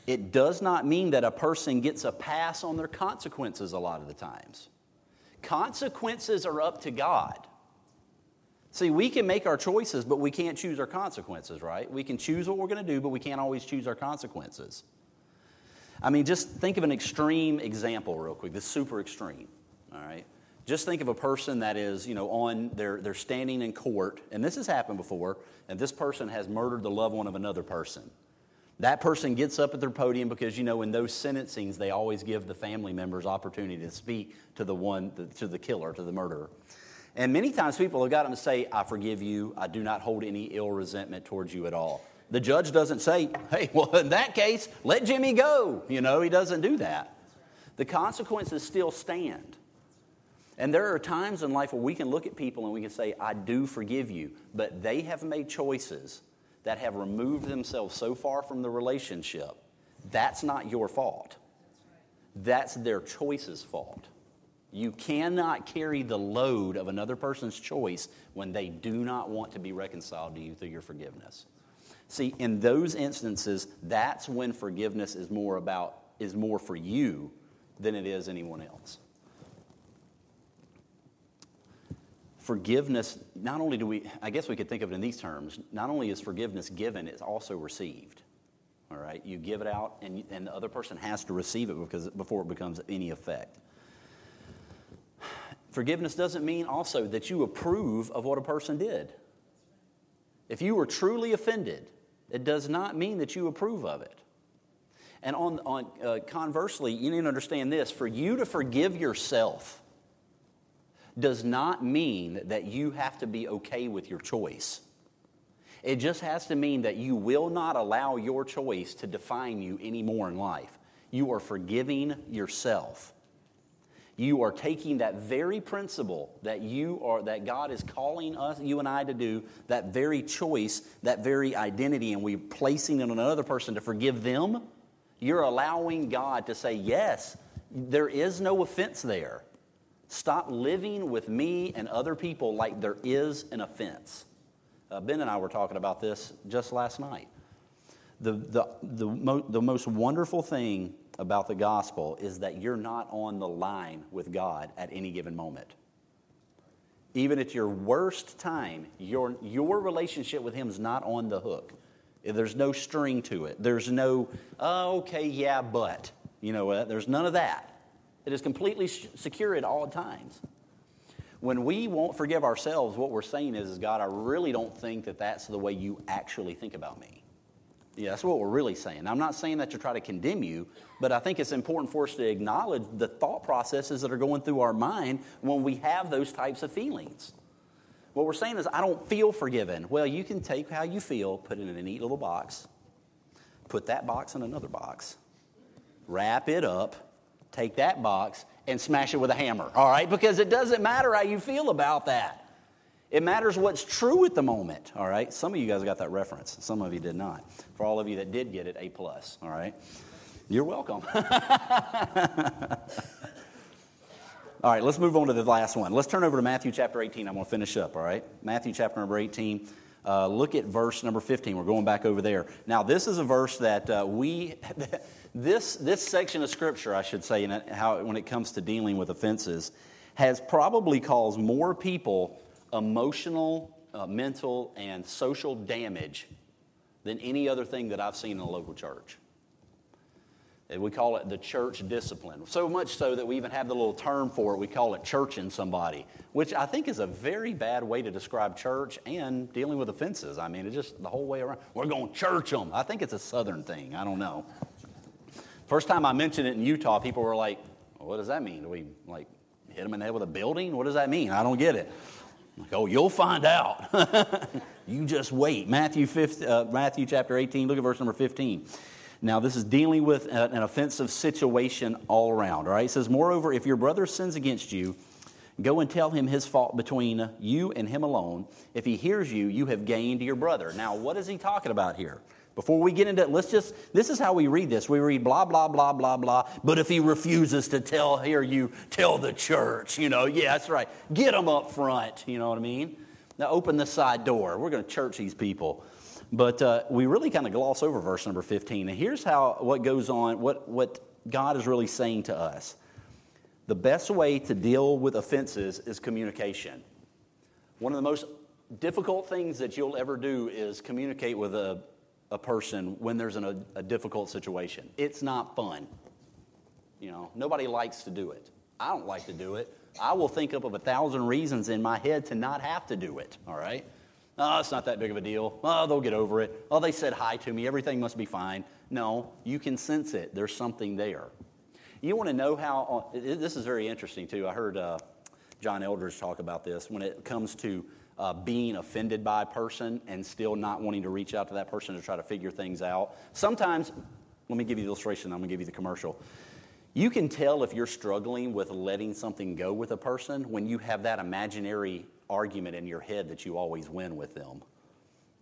It does not mean that a person gets a pass on their consequences a lot of the times. Consequences are up to God. See, we can make our choices, but we can't choose our consequences, right? We can choose what we're going to do, but we can't always choose our consequences. I mean, just think of an extreme example, real quick, this super extreme, all right? Just think of a person that is, you know, on, they're, they're standing in court, and this has happened before, and this person has murdered the loved one of another person. That person gets up at their podium because, you know, in those sentencings, they always give the family members opportunity to speak to the one, to the killer, to the murderer. And many times people have got them to say, I forgive you. I do not hold any ill resentment towards you at all. The judge doesn't say, hey, [LAUGHS] well, in that case, let Jimmy go. You know, he doesn't do that. The consequences still stand. And there are times in life where we can look at people and we can say, I do forgive you. But they have made choices that have removed themselves so far from the relationship. That's not your fault. That's their choice's fault. You cannot carry the load of another person's choice when they do not want to be reconciled to you through your forgiveness. See, in those instances, that's when forgiveness is more about is more for you than it is anyone else. Forgiveness, not only do we, I guess we could think of it in these terms, not only is forgiveness given, it's also received. All right? You give it out, and, and the other person has to receive it because, before it becomes any effect. Forgiveness doesn't mean also that you approve of what a person did. If you were truly offended, it does not mean that you approve of it. And on, on uh, conversely, you need to understand this for you to forgive yourself does not mean that you have to be okay with your choice. It just has to mean that you will not allow your choice to define you anymore in life. You are forgiving yourself you are taking that very principle that you are that God is calling us, you and I to do, that very choice, that very identity, and we're placing it on another person to forgive them. You're allowing God to say, Yes, there is no offense there. Stop living with me and other people like there is an offense. Uh, ben and I were talking about this just last night. The, the, the, mo- the most wonderful thing about the gospel is that you're not on the line with God at any given moment. Even at your worst time, your, your relationship with Him is not on the hook. There's no string to it. There's no, oh, okay, yeah, but. You know what? There's none of that. It is completely secure at all times. When we won't forgive ourselves, what we're saying is, is, God, I really don't think that that's the way you actually think about me. Yeah, that's what we're really saying. I'm not saying that to try to condemn you, but I think it's important for us to acknowledge the thought processes that are going through our mind when we have those types of feelings. What we're saying is, I don't feel forgiven. Well, you can take how you feel, put it in a neat little box, put that box in another box, wrap it up, take that box, and smash it with a hammer, all right? Because it doesn't matter how you feel about that. It matters what's true at the moment, all right? Some of you guys got that reference. Some of you did not. For all of you that did get it, A plus, all right? You're welcome. [LAUGHS] All right, let's move on to the last one. Let's turn over to Matthew chapter 18. I'm going to finish up, all right? Matthew chapter number 18. Uh, look at verse number 15. We're going back over there. Now, this is a verse that uh, we, [LAUGHS] this, this section of Scripture, I should say, in how, when it comes to dealing with offenses, has probably caused more people emotional, uh, mental, and social damage than any other thing that I've seen in a local church. We call it the church discipline. So much so that we even have the little term for it. We call it churching somebody, which I think is a very bad way to describe church and dealing with offenses. I mean, it's just the whole way around. We're going to church them. I think it's a southern thing. I don't know. First time I mentioned it in Utah, people were like, well, what does that mean? Do we like hit them in the head with a building? What does that mean? I don't get it. I'm like, oh, you'll find out. [LAUGHS] you just wait. Matthew, 5, uh, Matthew chapter 18, look at verse number 15. Now, this is dealing with an offensive situation all around, right? It says, Moreover, if your brother sins against you, go and tell him his fault between you and him alone. If he hears you, you have gained your brother. Now, what is he talking about here? Before we get into it, let's just, this is how we read this. We read blah, blah, blah, blah, blah. But if he refuses to tell, hear you, tell the church, you know, yeah, that's right. Get him up front, you know what I mean? Now open the side door. We're going to church these people. But uh, we really kind of gloss over verse number 15. And here's how what goes on, what, what God is really saying to us. The best way to deal with offenses is communication. One of the most difficult things that you'll ever do is communicate with a, a person when there's an, a, a difficult situation. It's not fun. You know, nobody likes to do it. I don't like to do it. I will think up of a thousand reasons in my head to not have to do it, all right? Oh, it's not that big of a deal. Oh, they'll get over it. Oh, they said hi to me. Everything must be fine. No, you can sense it. There's something there. You want to know how, uh, this is very interesting too. I heard uh, John Eldredge talk about this when it comes to uh, being offended by a person and still not wanting to reach out to that person to try to figure things out. Sometimes, let me give you the illustration, I'm going to give you the commercial. You can tell if you're struggling with letting something go with a person when you have that imaginary argument in your head that you always win with them.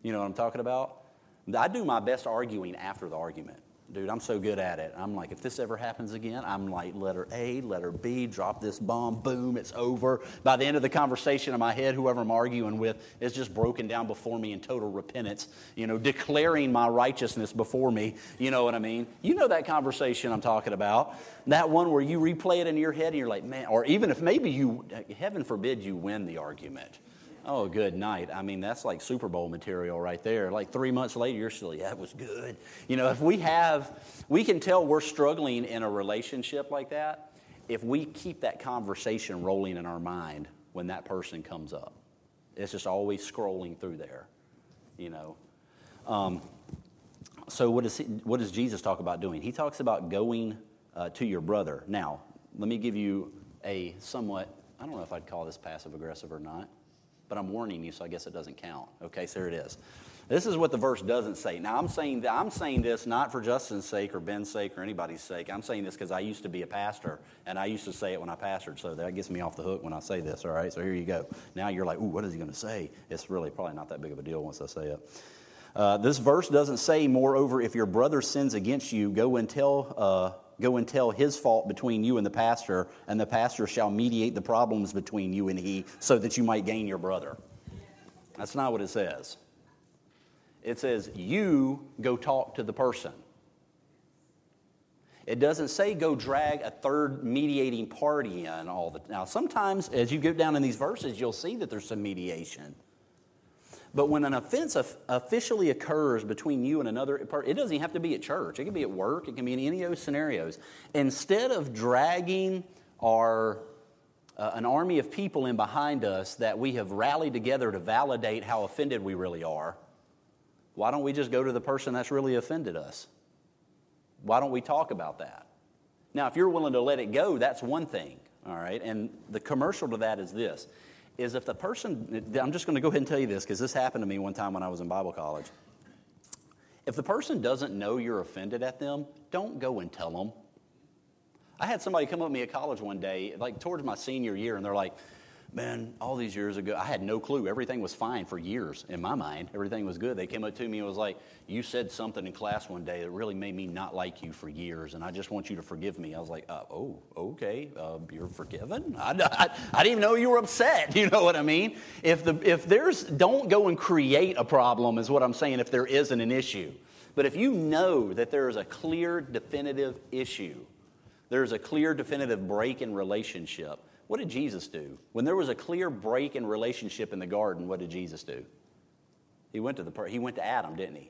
You know what I'm talking about? I do my best arguing after the argument. Dude, I'm so good at it. I'm like, if this ever happens again, I'm like, letter A, letter B, drop this bomb, boom, it's over. By the end of the conversation in my head, whoever I'm arguing with is just broken down before me in total repentance, you know, declaring my righteousness before me. You know what I mean? You know that conversation I'm talking about. That one where you replay it in your head and you're like, man, or even if maybe you, heaven forbid you win the argument Oh, good night. I mean, that's like Super Bowl material right there. Like three months later, you're still, yeah, it was good. You know, if we have, we can tell we're struggling in a relationship like that if we keep that conversation rolling in our mind when that person comes up. It's just always scrolling through there, you know. Um, so, what, is he, what does Jesus talk about doing? He talks about going uh, to your brother. Now, let me give you a somewhat, I don't know if I'd call this passive aggressive or not but I'm warning you, so I guess it doesn't count. Okay, so here it is. This is what the verse doesn't say. Now, I'm saying, that, I'm saying this not for Justin's sake or Ben's sake or anybody's sake. I'm saying this because I used to be a pastor, and I used to say it when I pastored, so that gets me off the hook when I say this, all right? So here you go. Now you're like, ooh, what is he going to say? It's really probably not that big of a deal once I say it. Uh, this verse doesn't say, moreover, if your brother sins against you, go and tell uh, go and tell his fault between you and the pastor, and the pastor shall mediate the problems between you and he so that you might gain your brother. That's not what it says. It says, you go talk to the person. It doesn't say go drag a third mediating party in all the now sometimes as you go down in these verses you'll see that there's some mediation. But when an offense officially occurs between you and another part, it doesn't even have to be at church. It can be at work. It can be in any of those scenarios. Instead of dragging our uh, an army of people in behind us that we have rallied together to validate how offended we really are, why don't we just go to the person that's really offended us? Why don't we talk about that? Now, if you're willing to let it go, that's one thing, all right? And the commercial to that is this is if the person, I'm just going to go ahead and tell you this because this happened to me one time when I was in Bible college. If the person doesn't know you're offended at them, don't go and tell them. I had somebody come up to me at college one day, like towards my senior year, and they're like, man, all these years ago, I had no clue. Everything was fine for years in my mind. Everything was good. They came up to me and was like, You said something in class one day that really made me not like you for years, and I just want you to forgive me. I was like, uh, Oh, okay, uh, you're forgiven? [LAUGHS] I, I, I, didn't even know you were upset. [LAUGHS] You know what I mean? If, the, if there's, don't go and create a problem, is what I'm saying, if there isn't an issue. But if you know that there is a clear, definitive issue, there's a clear, definitive break in relationship, what did Jesus do? When there was a clear break in relationship in the garden, what did Jesus do? He went to, the, he went to Adam, didn't he?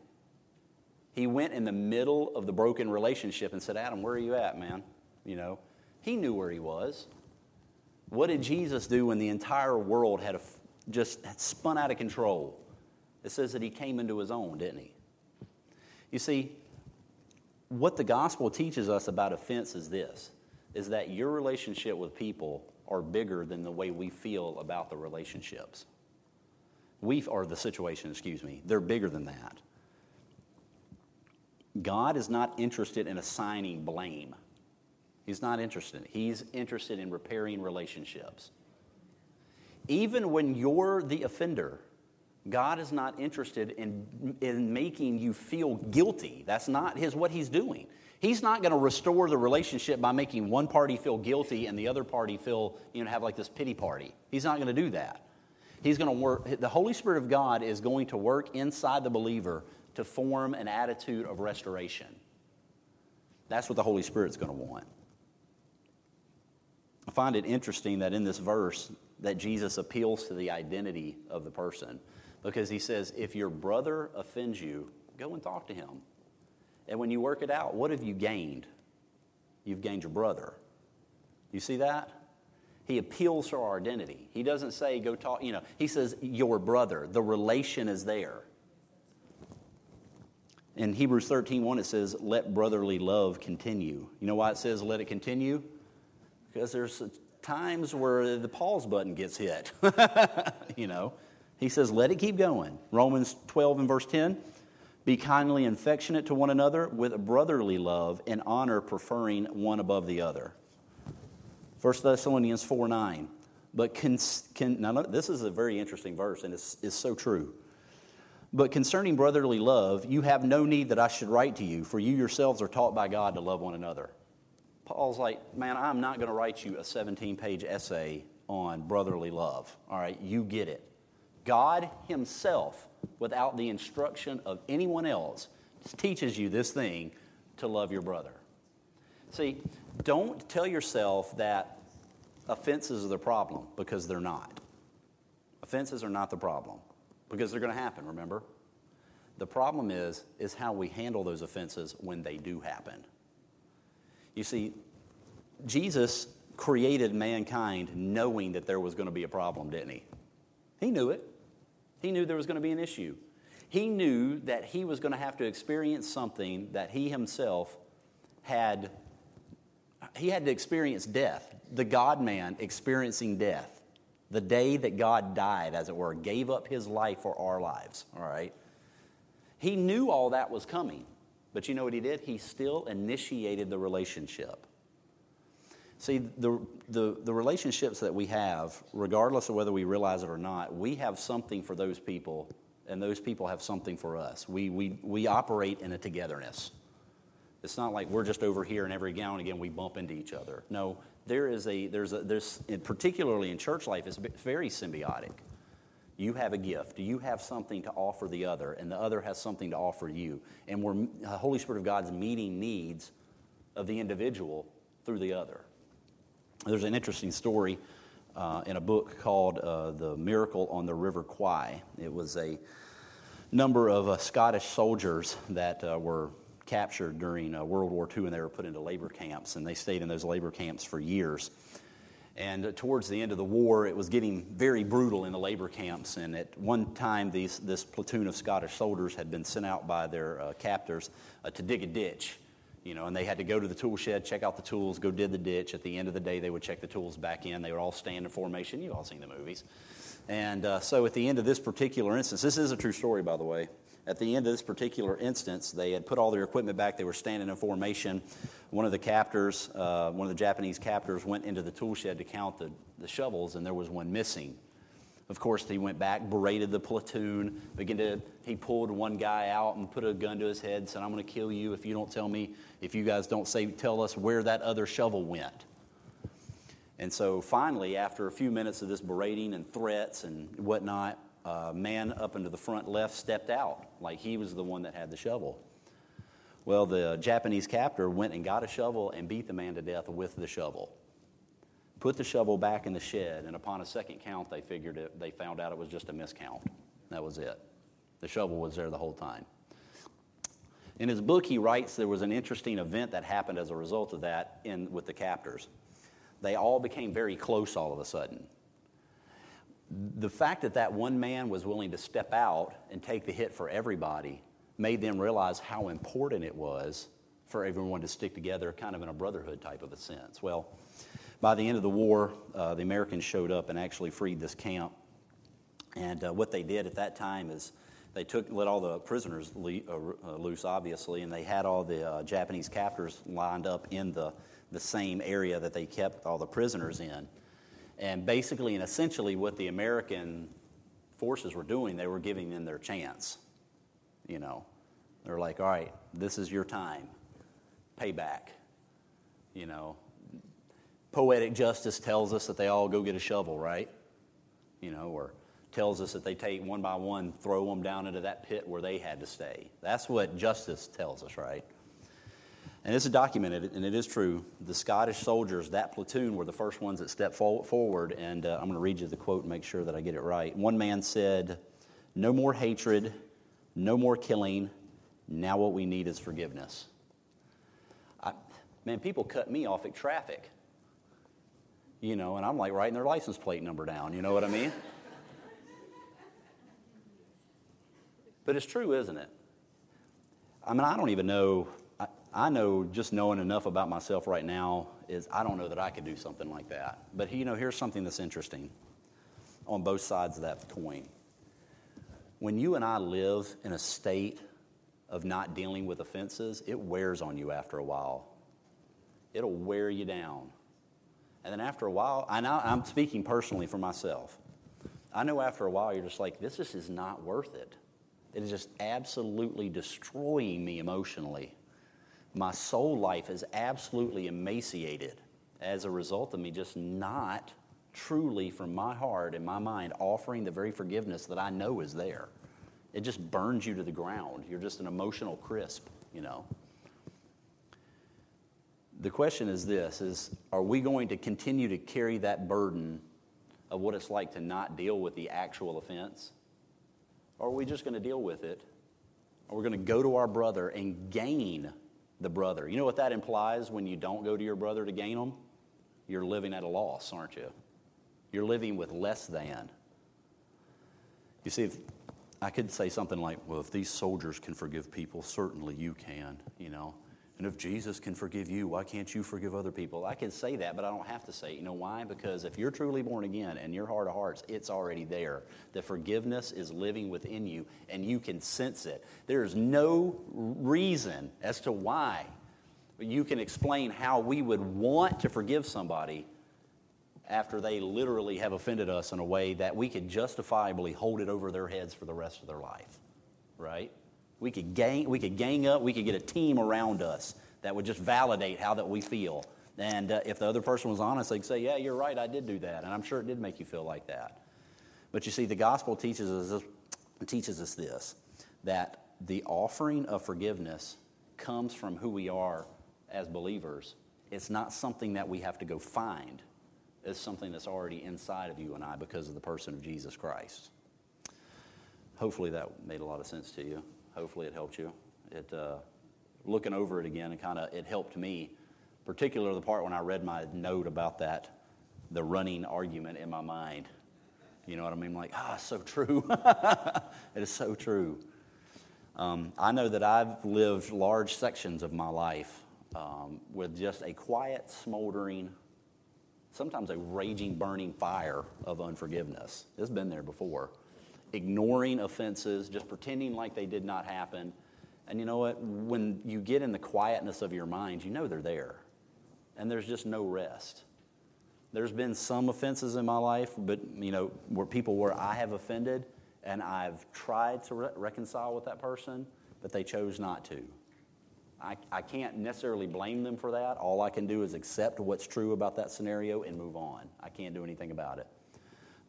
He went in the middle of the broken relationship and said, Adam, where are you at, man? You know, he knew where he was. What did Jesus do when the entire world had a, just had spun out of control? It says that he came into his own, didn't he? You see, what the gospel teaches us about offense is this is that your relationship with people are bigger than the way we feel about the relationships. We, are the situation, excuse me, they're bigger than that. God is not interested in assigning blame. He's not interested. He's interested in repairing relationships. Even when you're the offender, God is not interested in, in making you feel guilty. That's not his, what he's doing. He's not going to restore the relationship by making one party feel guilty and the other party feel, you know, have like this pity party. He's not going to do that. He's going to work, the Holy Spirit of God is going to work inside the believer to form an attitude of restoration. That's what the Holy Spirit's going to want. I find it interesting that in this verse that Jesus appeals to the identity of the person because he says, if your brother offends you, go and talk to him. And when you work it out, what have you gained? You've gained your brother. You see that? He appeals to our identity. He doesn't say, go talk, you know, he says, your brother. The relation is there. In Hebrews 13, 1, it says, let brotherly love continue. You know why it says let it continue? Because there's times where the pause button gets hit. [LAUGHS] you know, he says, let it keep going. Romans 12 and verse 10 be kindly and affectionate to one another with brotherly love and honor, preferring one above the other. 1 Thessalonians 4 9. But con, con, now, this is a very interesting verse, and it's, it's so true. But concerning brotherly love, you have no need that I should write to you, for you yourselves are taught by God to love one another. Paul's like, man, I'm not going to write you a 17 page essay on brotherly love. All right, you get it. God Himself without the instruction of anyone else teaches you this thing to love your brother. See, don't tell yourself that offenses are the problem because they're not. Offenses are not the problem because they're going to happen, remember? The problem is is how we handle those offenses when they do happen. You see, Jesus created mankind knowing that there was going to be a problem, didn't he? He knew it. He knew there was going to be an issue. He knew that he was going to have to experience something that he himself had he had to experience death. The God man experiencing death. The day that God died, as it were, gave up his life for our lives, all right? He knew all that was coming. But you know what he did? He still initiated the relationship. See, the, the, the relationships that we have, regardless of whether we realize it or not, we have something for those people, and those people have something for us. We, we, we operate in a togetherness. It's not like we're just over here and every now and again we bump into each other. No, there is a, there's a, there's, particularly in church life, it's very symbiotic. You have a gift. You have something to offer the other, and the other has something to offer you. And we're, the Holy Spirit of God's meeting needs of the individual through the other. There's an interesting story uh, in a book called uh, The Miracle on the River Kwai. It was a number of uh, Scottish soldiers that uh, were captured during uh, World War II and they were put into labor camps, and they stayed in those labor camps for years. And uh, towards the end of the war, it was getting very brutal in the labor camps. And at one time, these, this platoon of Scottish soldiers had been sent out by their captors to dig a ditch You know, and they had to go to the tool shed, check out the tools, go did the ditch. At the end of the day, they would check the tools back in. They would all stand in formation. You've all seen the movies. And uh, so at the end of this particular instance, this is a true story, by the way. At the end of this particular instance, they had put all their equipment back. They were standing in formation. One of the captors, uh, one of the Japanese captors, went into the tool shed to count the, the shovels, and there was one missing. Of course, he went back, berated the platoon, began to, he pulled one guy out and put a gun to his head said, I'm going to kill you if you don't tell me, if you guys don't say, tell us where that other shovel went. And so finally, after a few minutes of this berating and threats and whatnot, a man up into the front left stepped out like he was the one that had the shovel. Well, the Japanese captor went and got a shovel and beat the man to death with the shovel put the shovel back in the shed, and upon a second count, they figured it, they found out it was just a miscount. That was it. The shovel was there the whole time. In his book, he writes there was an interesting event that happened as a result of that in, with the captors. They all became very close all of a sudden. The fact that that one man was willing to step out and take the hit for everybody made them realize how important it was for everyone to stick together, kind of in a brotherhood type of a sense. Well, by the end of the war, uh, the Americans showed up and actually freed this camp. And uh, what they did at that time is they took let all the prisoners uh, loose, obviously, and they had all the Japanese captors lined up in the, the same area that they kept all the prisoners in. And basically and essentially, what the American forces were doing, they were giving them their chance. You know, they're like, all right, this is your time, payback. You know, poetic justice tells us that they all go get a shovel, right? You know, or tells us that they take one by one, throw them down into that pit where they had to stay. That's what justice tells us, right? And this is documented, and it is true. The Scottish soldiers, that platoon, were the first ones that stepped forward. And uh, I'm going to read you the quote and make sure that I get it right. One man said, No more hatred, no more killing. Now what we need is forgiveness. I, man, people cut me off at traffic you know, and I'm like writing their license plate number down, you know what I mean? but it's true, isn't it? I mean, I don't even know, I, I, know just knowing enough about myself right now is I don't know that I could do something like that. But, you know, here's something that's interesting on both sides of that coin. When you and I live in a state of not dealing with offenses, it wears on you after a while. It'll wear you down. And then after a while, I know, I'm speaking personally for myself. I know after a while you're just like, this is not worth it. It is just absolutely destroying me emotionally. My soul life is absolutely emaciated as a result of me just not truly, from my heart and my mind, offering the very forgiveness that I know is there. It just burns you to the ground. You're just an emotional crisp, you know the question is this is are we going to continue to carry that burden of what it's like to not deal with the actual offense? Or are we just going to deal with it? Or we're going to go to our brother and gain the brother? You know what that implies when you don't go to your brother to gain them you're living at a loss aren't you? You're living with less than. You see if, i could say something like well if these soldiers can forgive people certainly you can you know and if Jesus can forgive you, why can't you forgive other people? I can say that, but I don't have to say it. You know why? Because if you're truly born again and your heart of hearts, it's already there. The forgiveness is living within you, and you can sense it. There is no reason as to why you can explain how we would want to forgive somebody after they literally have offended us in a way that we could justifiably hold it over their heads for the rest of their life, right? We could gang, we could gang up, we could get a team around us that would just validate how that we feel. And uh, if the other person was honest, they'd say, Yeah, you're right, I did do that. And I'm sure it did make you feel like that. But you see, the gospel teaches us, teaches us this that the offering of forgiveness comes from who we are as believers. It's not something that we have to go find, it's something that's already inside of you and I because of the person of Jesus Christ. Hopefully, that made a lot of sense to you. Hopefully, it helped you. It uh, looking over it again, and kind of it helped me, particularly the part when I read my note about that, the running argument in my mind. You know what I mean? Like, ah, so true. [LAUGHS] it is so true. Um, I know that I've lived large sections of my life um, with just a quiet, smoldering, sometimes a raging, burning fire of unforgiveness. It's been there before. Ignoring offenses, just pretending like they did not happen. And you know what? When you get in the quietness of your mind, you know they're there. And there's just no rest. There's been some offenses in my life, but you know, where people where I have offended and I've tried to re- reconcile with that person, but they chose not to. I, I can't necessarily blame them for that. All I can do is accept what's true about that scenario and move on. I can't do anything about it.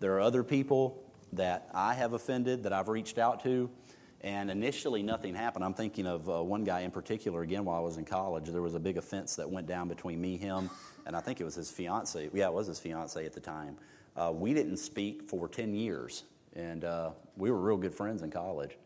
There are other people that I have offended that I've reached out to, and initially nothing happened. I'm thinking of uh, one guy in particular, again, while I was in college. There was a big offense that went down between me, him, and I think it was his fiance. Yeah, it was his fiance at the time. Uh, we didn't speak for 10 years, and uh, we were real good friends in college.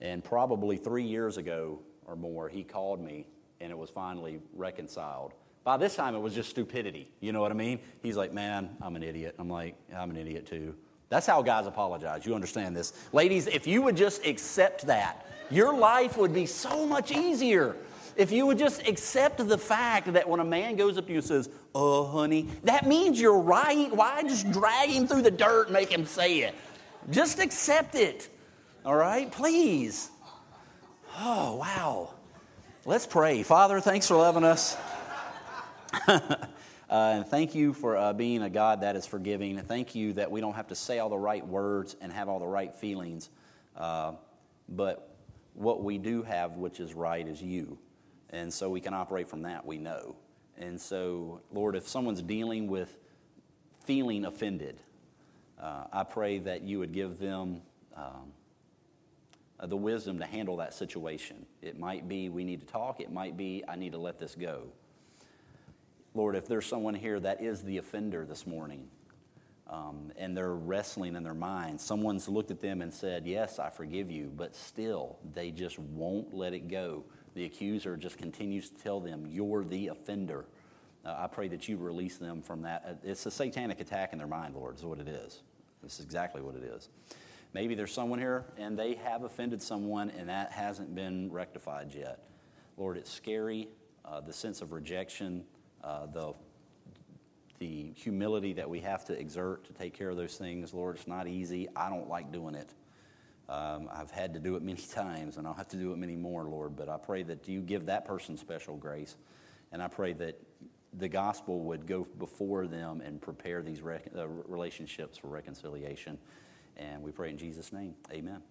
And probably three years ago, or more, he called me and it was finally reconciled. By this time, it was just stupidity. You know what I mean? He's like, Man, I'm an idiot. I'm like, I'm an idiot too. That's how guys apologize. You understand this. Ladies, if you would just accept that, your life would be so much easier. If you would just accept the fact that when a man goes up to you and says, Oh, honey, that means you're right. Why just drag him through the dirt and make him say it? Just accept it. All right? Please. Oh, wow. Let's pray. Father, thanks for loving us. [LAUGHS] uh, and thank you for uh, being a God that is forgiving. And thank you that we don't have to say all the right words and have all the right feelings. Uh, but what we do have, which is right, is you. And so we can operate from that, we know. And so, Lord, if someone's dealing with feeling offended, uh, I pray that you would give them. Um, uh, the wisdom to handle that situation. It might be we need to talk, it might be I need to let this go. Lord, if there's someone here that is the offender this morning um, and they're wrestling in their mind, someone's looked at them and said, Yes, I forgive you, but still they just won't let it go. The accuser just continues to tell them, You're the offender. Uh, I pray that you release them from that. Uh, it's a satanic attack in their mind, Lord, is what it is. This is exactly what it is. Maybe there's someone here and they have offended someone and that hasn't been rectified yet. Lord, it's scary, uh, the sense of rejection, the, the humility that we have to exert to take care of those things. Lord, it's not easy. I don't like doing it. Um, I've had to do it [LAUGHS] many times and I'll have to do it many more, Lord. But I pray that you give that person special grace. And I pray that the gospel would go before them and prepare these uh, relationships for reconciliation. And we pray in Jesus' name. Amen.